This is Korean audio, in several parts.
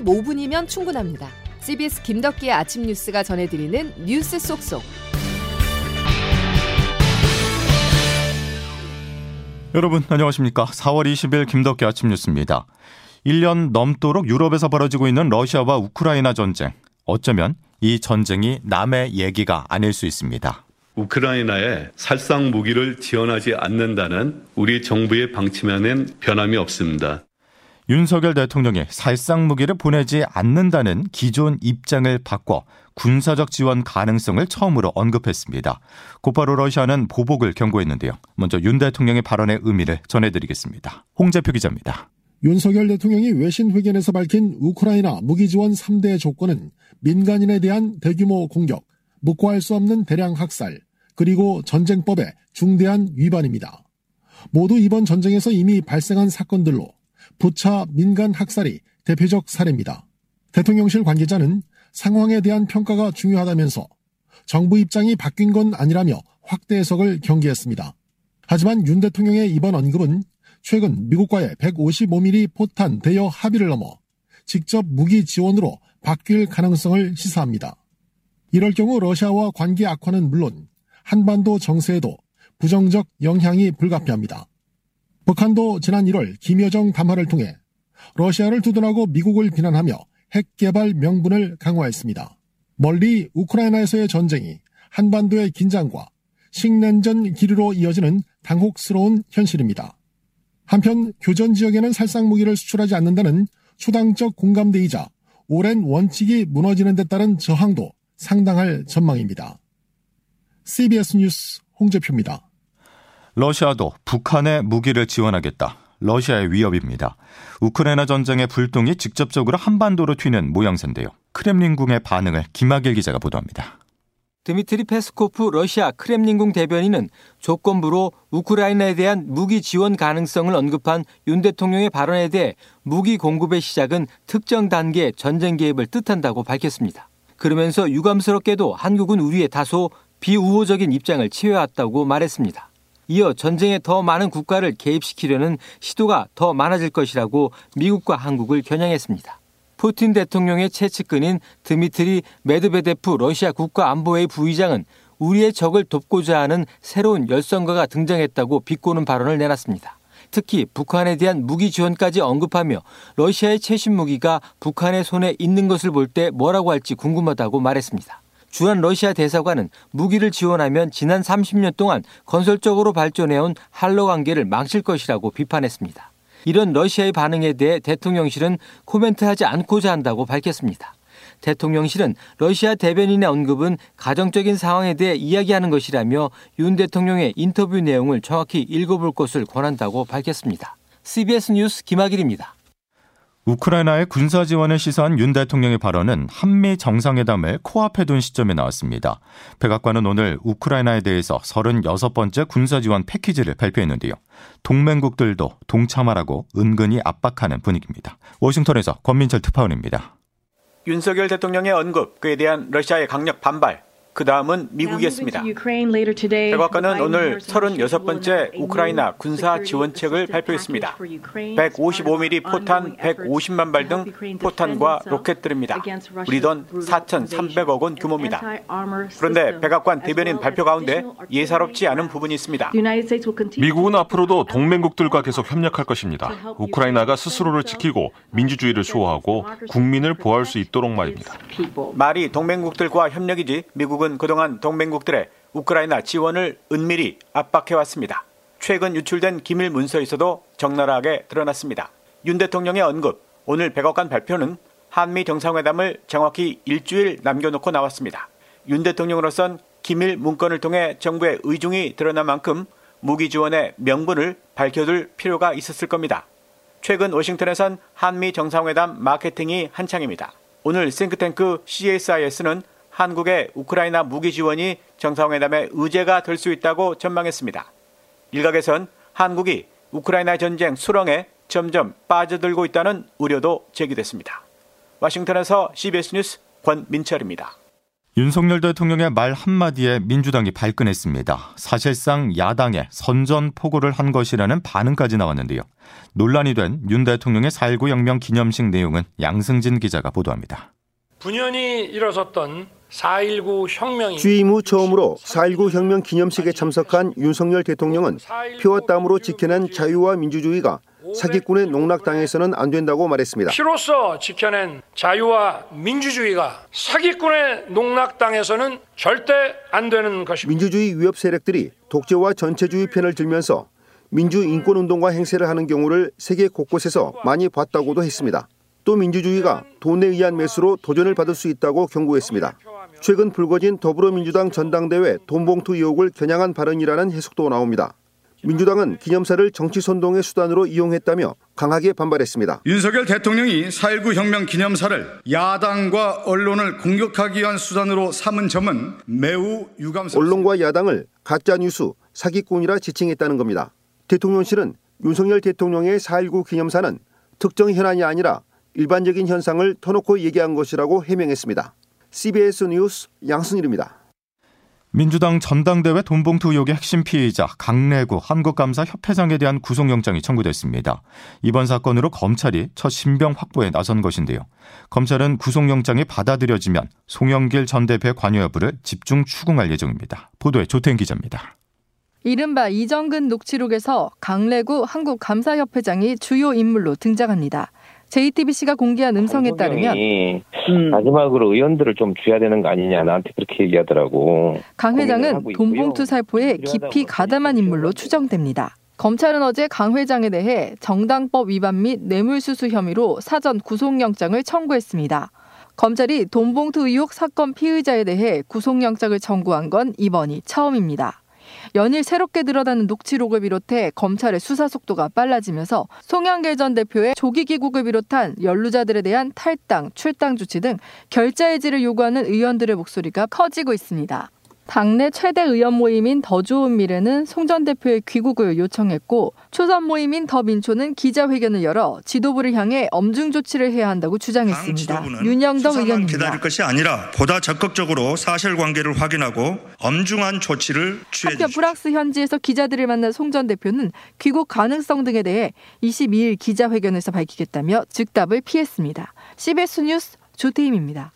15분이면 충분합니다. CBS 김덕기의 아침 뉴스가 전해드리는 뉴스 속속. 여러분 안녕하십니까? 4월 20일 김덕기 아침 뉴스입니다. 1년 넘도록 유럽에서 벌어지고 있는 러시아와 우크라이나 전쟁. 어쩌면 이 전쟁이 남의 얘기가 아닐 수 있습니다. 우크라이나에 살상 무기를 지원하지 않는다는 우리 정부의 방침에는 변함이 없습니다. 윤석열 대통령이 살상 무기를 보내지 않는다는 기존 입장을 바꿔 군사적 지원 가능성을 처음으로 언급했습니다. 곧바로 러시아는 보복을 경고했는데요. 먼저 윤 대통령의 발언의 의미를 전해드리겠습니다. 홍재표 기자입니다. 윤석열 대통령이 외신 회견에서 밝힌 우크라이나 무기 지원 3대 조건은 민간인에 대한 대규모 공격, 묵과할 수 없는 대량 학살, 그리고 전쟁법의 중대한 위반입니다. 모두 이번 전쟁에서 이미 발생한 사건들로 부차 민간 학살이 대표적 사례입니다. 대통령실 관계자는 상황에 대한 평가가 중요하다면서 정부 입장이 바뀐 건 아니라며 확대 해석을 경계했습니다. 하지만 윤 대통령의 이번 언급은 최근 미국과의 155mm 포탄 대여 합의를 넘어 직접 무기 지원으로 바뀔 가능성을 시사합니다. 이럴 경우 러시아와 관계 악화는 물론 한반도 정세에도 부정적 영향이 불가피합니다. 북한도 지난 1월 김여정 담화를 통해 러시아를 두둔하고 미국을 비난하며 핵 개발 명분을 강화했습니다. 멀리 우크라이나에서의 전쟁이 한반도의 긴장과 식냉전 기류로 이어지는 당혹스러운 현실입니다. 한편 교전 지역에는 살상 무기를 수출하지 않는다는 초당적 공감대이자 오랜 원칙이 무너지는 데 따른 저항도 상당할 전망입니다. CBS 뉴스 홍재표입니다. 러시아도 북한에 무기를 지원하겠다. 러시아의 위협입니다. 우크라이나 전쟁의 불똥이 직접적으로 한반도로 튀는 모양새인데요. 크렘린궁의 반응을 김학일 기자가 보도합니다. 드미트리 페스코프 러시아 크렘린궁 대변인은 조건부로 우크라이나에 대한 무기 지원 가능성을 언급한 윤 대통령의 발언에 대해 무기 공급의 시작은 특정 단계 전쟁 개입을 뜻한다고 밝혔습니다. 그러면서 유감스럽게도 한국은 우리의 다소 비우호적인 입장을 취해왔다고 말했습니다. 이어 전쟁에 더 많은 국가를 개입시키려는 시도가 더 많아질 것이라고 미국과 한국을 겨냥했습니다. 푸틴 대통령의 최측근인 드미트리 메드베데프 러시아 국가안보회의 부의장은 우리의 적을 돕고자 하는 새로운 열성가가 등장했다고 비꼬는 발언을 내놨습니다. 특히 북한에 대한 무기 지원까지 언급하며 러시아의 최신 무기가 북한의 손에 있는 것을 볼 때 뭐라고 할지 궁금하다고 말했습니다. 주한 러시아 대사관은 무기를 지원하면 지난 30년 동안 건설적으로 발전해온 한러 관계를 망칠 것이라고 비판했습니다. 이런 러시아의 반응에 대해 대통령실은 코멘트하지 않고자 한다고 밝혔습니다. 대통령실은 러시아 대변인의 언급은 가정적인 상황에 대해 이야기하는 것이라며 윤 대통령의 인터뷰 내용을 정확히 읽어볼 것을 권한다고 밝혔습니다. CBS 뉴스 김학일입니다. 우크라이나의 군사 지원을 시사한 윤 대통령의 발언은 한미 정상회담을 코앞에 둔 시점에 나왔습니다. 백악관은 오늘 우크라이나에 대해서 36번째 군사 지원 패키지를 발표했는데요. 동맹국들도 동참하라고 은근히 압박하는 분위기입니다. 워싱턴에서 권민철 특파원입니다. 윤석열 대통령의 언급, 그에 대한 러시아의 강력 반발, 그 다음은 미국이었습니다. 백악관은 오늘 36번째 우크라이나 군사 지원책을 발표했습니다. 155mm 포탄 150만 발 등 포탄과 로켓들입니다. 우리 돈 4,300억 원 규모입니다. 그런데 백악관 대변인 발표 가운데 예사롭지 않은 부분이 있습니다. 미국은 앞으로도 동맹국들과 계속 협력할 것입니다. 우크라이나가 스스로를 지키고 민주주의를 수호하고 국민을 보호할 수 있도록 말입니다. 말이 동맹국들과 협력이지 미국은 미국은 그동안 동맹국들의 우크라이나 지원을 은밀히 압박해왔습니다. 최근 유출된 기밀 문서에서도 적나라하게 드러났습니다. 윤 대통령의 언급, 오늘 백악관 발표는 한미 정상회담을 정확히 일주일 남겨놓고 나왔습니다. 윤 대통령으로선 기밀 문건을 통해 정부의 의중이 드러난 만큼 무기 지원의 명분을 밝혀둘 필요가 있었을 겁니다. 최근 워싱턴에선 한미 정상회담 마케팅이 한창입니다. 오늘 싱크탱크 CSIS는 한국의 우크라이나 무기 지원이 정상회담의 의제가 될 수 있다고 전망했습니다. 일각에선 한국이 우크라이나 전쟁 수렁에 점점 빠져들고 있다는 우려도 제기됐습니다. 와싱턴에서 CBS 뉴스 권민철입니다. 윤석열 대통령의 말 한마디에 민주당이 발끈했습니다. 사실상 야당에 선전포고를 한 것이라는 반응까지 나왔는데요. 논란이 된 윤 대통령의 4.19 혁명 기념식 내용은 양승진 기자가 보도합니다. 분연히 일어섰던 4.19 혁명이 취임 후 처음으로 4.19 혁명 기념식에 참석한 윤석열 대통령은 피와 땀으로 지켜낸 자유와 민주주의가 사기꾼의 농락당해서는 안 된다고 말했습니다. 피로써 지켜낸 자유와 민주주의가 사기꾼의 농락당해서는 절대 안 되는 것입니다. 민주주의 위협 세력들이 독재와 전체주의 편을 들면서 민주 인권 운동과 행세를 하는 경우를 세계 곳곳에서 많이 봤다고도 했습니다. 또 민주주의가 돈에 의한 매수로 도전을 받을 수 있다고 경고했습니다. 최근 불거진 더불어민주당 전당대회 돈봉투 의혹을 겨냥한 발언이라는 해석도 나옵니다. 민주당은 기념사를 정치 선동의 수단으로 이용했다며 강하게 반발했습니다. 윤석열 대통령이 4.19 혁명 기념사를 야당과 언론을 공격하기 위한 수단으로 삼은 점은 매우 유감스럽습니다. 언론과 야당을 가짜뉴스, 사기꾼이라 지칭했다는 겁니다. 대통령실은 윤석열 대통령의 4.19 기념사는 특정 현안이 아니라 일반적인 현상을 터놓고 얘기한 것이라고 해명했습니다. CBS 뉴스 양승일입니다. 민주당 전당대회 돈봉투 의혹의 핵심 피의자 강래구 한국감사협회장에 대한 구속영장이 청구됐습니다. 이번 사건으로 검찰이 첫 신병 확보에 나선 것인데요. 검찰은 구속영장이 받아들여지면 송영길 전 대표의 관여 여부를 집중 추궁할 예정입니다. 보도에 조태인 기자입니다. 이른바 이정근 녹취록에서 강래구 한국감사협회장이 주요 인물로 등장합니다. JTBC가 공개한 음성에 따르면 음. 마지막으로 의원들을 좀 줘야 되는 거 아니냐 나한테 그렇게 얘기하더라고. 강 회장은 돈봉투 살포에 깊이 가담한 인물로 추정됩니다. 검찰은 어제 강 회장에 대해 정당법 위반 및 뇌물수수 혐의로 사전 구속영장을 청구했습니다. 검찰이 돈봉투 의혹 사건 피의자에 대해 구속영장을 청구한 건 이번이 처음입니다. 연일 새롭게 드러나는 녹취록을 비롯해 검찰의 수사 속도가 빨라지면서 송영길 전 대표의 조기 귀국을 비롯한 연루자들에 대한 탈당, 출당 조치 등 결자 해지를 요구하는 의원들의 목소리가 커지고 있습니다. 당내 최대 의원 모임인 더 좋은 미래는 송 전 대표의 귀국을 요청했고 초선 모임인 더민초는 기자회견을 열어 지도부를 향해 엄중 조치를 해야 한다고 주장했습니다. 윤영덕 의원입니다. 기다릴 것이 아니라 보다 적극적으로 사실관계를 확인하고 엄중한 조치를 취해 한편 프랑스 현지에서 기자들을 만난 송 전 대표는 귀국 가능성 등에 대해 22일 기자회견에서 밝히겠다며 즉답을 피했습니다. CBS 뉴스 조태임입니다.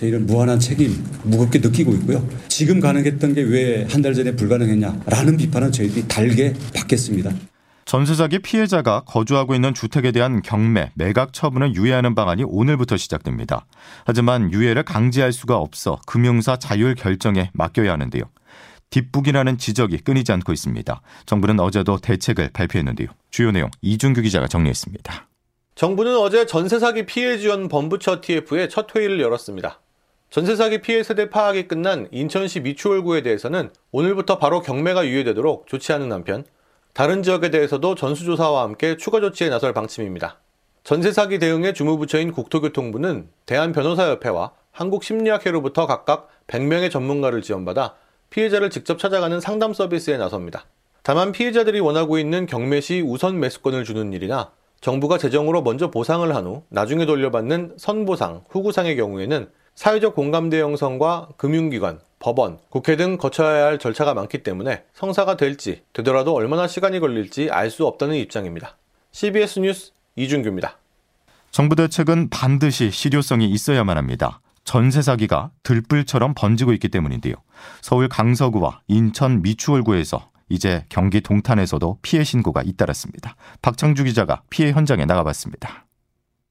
저희는 무한한 책임 무겁게 느끼고 있고요. 지금 가능했던 게 왜 한 달 전에 불가능했냐라는 비판은 저희들이 달게 받겠습니다. 전세 사기 피해자가 거주하고 있는 주택에 대한 경매, 매각 처분을 유예하는 방안이 오늘부터 시작됩니다. 하지만 유예를 강제할 수가 없어 금융사 자율 결정에 맡겨야 하는데요. 뒷북이라는 지적이 끊이지 않고 있습니다. 정부는 어제도 대책을 발표했는데요. 주요 내용 이준규 기자가 정리했습니다. 정부는 어제 전세 사기 피해 지원 본부처 TF의 첫 회의를 열었습니다. 전세 사기 피해 세대 파악이 끝난 인천시 미추홀구에 대해서는 오늘부터 바로 경매가 유예되도록 조치하는 한편 다른 지역에 대해서도 전수조사와 함께 추가 조치에 나설 방침입니다. 전세 사기 대응의 주무부처인 국토교통부는 대한변호사협회와 한국심리학회로부터 각각 100명의 전문가를 지원받아 피해자를 직접 찾아가는 상담 서비스에 나섭니다. 다만 피해자들이 원하고 있는 경매 시 우선 매수권을 주는 일이나 정부가 재정으로 먼저 보상을 한 후 나중에 돌려받는 선보상, 후구상의 경우에는 사회적 공감대 형성과 금융기관, 법원, 국회 등 거쳐야 할 절차가 많기 때문에 성사가 될지 되더라도 얼마나 시간이 걸릴지 알 수 없다는 입장입니다. CBS 뉴스 이준규입니다. 정부 대책은 반드시 실효성이 있어야만 합니다. 전세 사기가 들불처럼 번지고 있기 때문인데요. 서울 강서구와 인천 미추홀구에서 이제 경기 동탄에서도 피해 신고가 잇따랐습니다. 박창주 기자가 피해 현장에 나가봤습니다.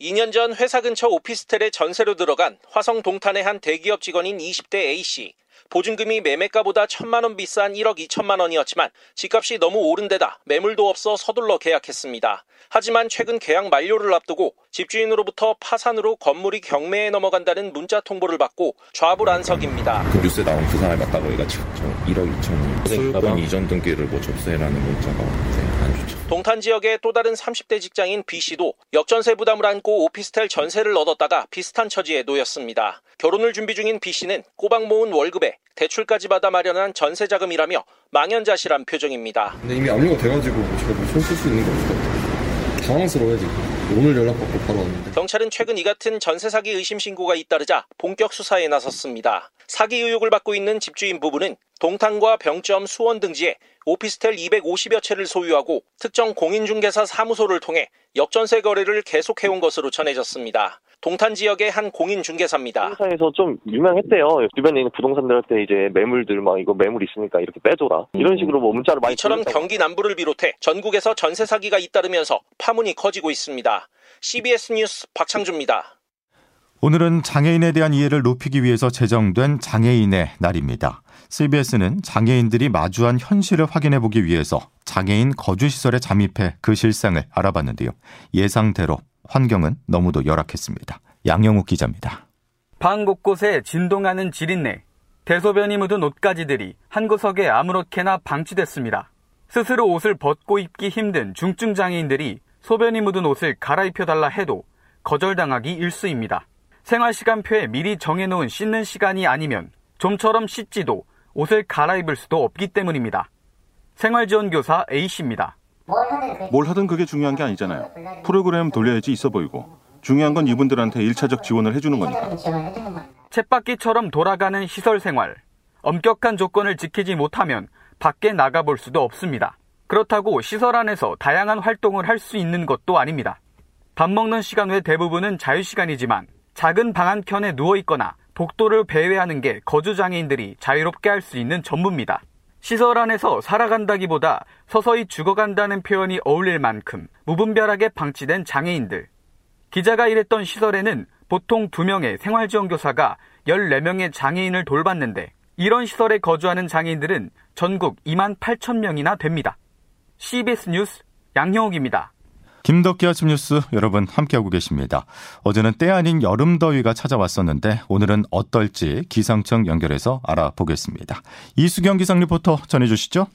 2년 전 회사 근처 오피스텔에 전세로 들어간 화성 동탄의 한 대기업 직원인 20대 A씨. 보증금이 매매가보다 천만 원 비싼 1억 2천만 원이었지만 집값이 너무 오른 데다 매물도 없어 서둘러 계약했습니다. 하지만 최근 계약 만료를 앞두고 집주인으로부터 파산으로 건물이 경매에 넘어간다는 문자 통보를 받고 좌불안석입니다. 그 뉴스에 나온 그 사람이 맞다고 해가지고 1억 2천 소유권 이전 등기를 뭐 접수해라는 문자가 안 좋죠. 동탄 지역의 또 다른 30대 직장인 B씨도 역전세 부담을 안고 오피스텔 전세를 얻었다가 비슷한 처지에 놓였습니다. 결혼을 준비 중인 B씨는 꼬박 모은 월급에 대출까지 받아 마련한 전세 자금이라며 망연자실한 표정입니다. 근데 이미 압류가 돼가지고 제가 뭐 손쓸 수 있는 게 없을 것 같아요. 당황스러워요 지금. 오늘 연락받고 바로 왔는데. 경찰은 최근 이 같은 전세 사기 의심 신고가 잇따르자 본격 수사에 나섰습니다. 사기 의혹을 받고 있는 집주인 부부는 동탄과 병점, 수원 등지에 오피스텔 250여 채를 소유하고 특정 공인중개사 사무소를 통해 역전세 거래를 계속해온 것으로 전해졌습니다. 동탄 지역의 한 공인 중개사입니다. 회사에서 좀 유명했대요. 주변에 있는 부동산들한테 이제 매물들 막 이거 매물 있으니까 이렇게 빼줘라. 이런 식으로 뭐 문자를 많이 이처럼. 경기 남부를 비롯해 전국에서 전세 사기가 잇따르면서 파문이 커지고 있습니다. CBS 뉴스 박창주입니다. 오늘은 장애인에 대한 이해를 높이기 위해서 제정된 장애인의 날입니다. CBS는 장애인들이 마주한 현실을 확인해 보기 위해서 장애인 거주시설에 잠입해 그 실상을 알아봤는데요. 예상대로 환경은 너무도 열악했습니다. 양영욱 기자입니다. 방 곳곳에 진동하는 지린내, 대소변이 묻은 옷가지들이 한 구석에 아무렇게나 방치됐습니다. 스스로 옷을 벗고 입기 힘든 중증 장애인들이 소변이 묻은 옷을 갈아입혀달라 해도 거절당하기 일쑤입니다. 생활 시간표에 미리 정해놓은 씻는 시간이 아니면 좀처럼 씻지도 옷을 갈아입을 수도 없기 때문입니다. 생활지원교사 A씨입니다. 뭘 하든 그게 중요한 게 아니잖아요. 프로그램 돌려야지 있어 보이고. 중요한 건 이분들한테 1차적 지원을 해주는 거니까. 쳇바퀴처럼 돌아가는 시설 생활. 엄격한 조건을 지키지 못하면 밖에 나가볼 수도 없습니다. 그렇다고 시설 안에서 다양한 활동을 할 수 있는 것도 아닙니다. 밥 먹는 시간 외 대부분은 자유시간이지만 작은 방 한 켠에 누워있거나 복도를 배회하는 게 거주장애인들이 자유롭게 할 수 있는 전부입니다. 시설 안에서 살아간다기보다 서서히 죽어간다는 표현이 어울릴 만큼 무분별하게 방치된 장애인들. 기자가 일했던 시설에는 보통 2명의 생활지원교사가 14명의 장애인을 돌봤는데 이런 시설에 거주하는 장애인들은 전국 2만 8천 명이나 됩니다. CBS 뉴스 양형욱입니다. 김덕기 아침 뉴스 여러분 함께하고 계십니다. 어제는 때 아닌 여름 더위가 찾아왔었는데 오늘은 어떨지 기상청 연결해서 알아보겠습니다. 이수경 기상 리포터 전해주시죠.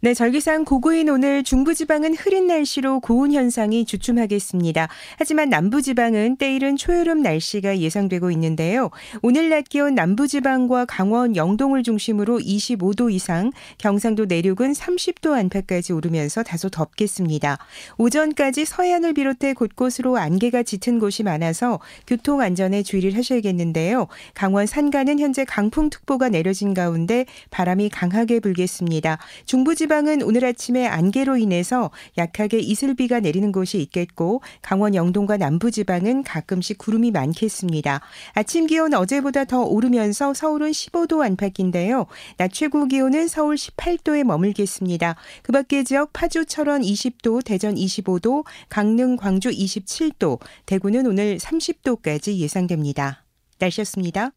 네, 절기상 고고인 오늘 중부지방은 흐린 날씨로 고온 현상이 주춤하겠습니다. 하지만 남부지방은 때이른 초여름 날씨가 예상되고 있는데요. 오늘 낮 기온 남부지방과 강원 영동을 중심으로 25도 이상, 경상도 내륙은 30도 안팎까지 오르면서 다소 덥겠습니다. 오전까지 서해안을 비롯해 곳곳으로 안개가 짙은 곳이 많아서 교통 안전에 주의를 하셔야겠는데요. 강원 산간은 현재 강풍특보가 내려진 가운데 바람이 강하게 불겠습니다. 중부지 방 지방은 오늘 아침에 안개로 인해서 약하게 이슬비가 내리는 곳이 있겠고 강원 영동과 남부지방은 가끔씩 구름이 많겠습니다. 아침 기온 어제보다 더 오르면서 서울은 15도 안팎인데요. 낮 최고 기온은 서울 18도에 머물겠습니다. 그 밖의 지역 파주, 철원 20도, 대전 25도, 강릉, 광주 27도, 대구는 오늘 30도까지 예상됩니다. 날씨였습니다.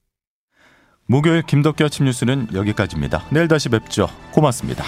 목요일 김덕기 아침 뉴스는 여기까지입니다. 내일 다시 뵙죠. 고맙습니다.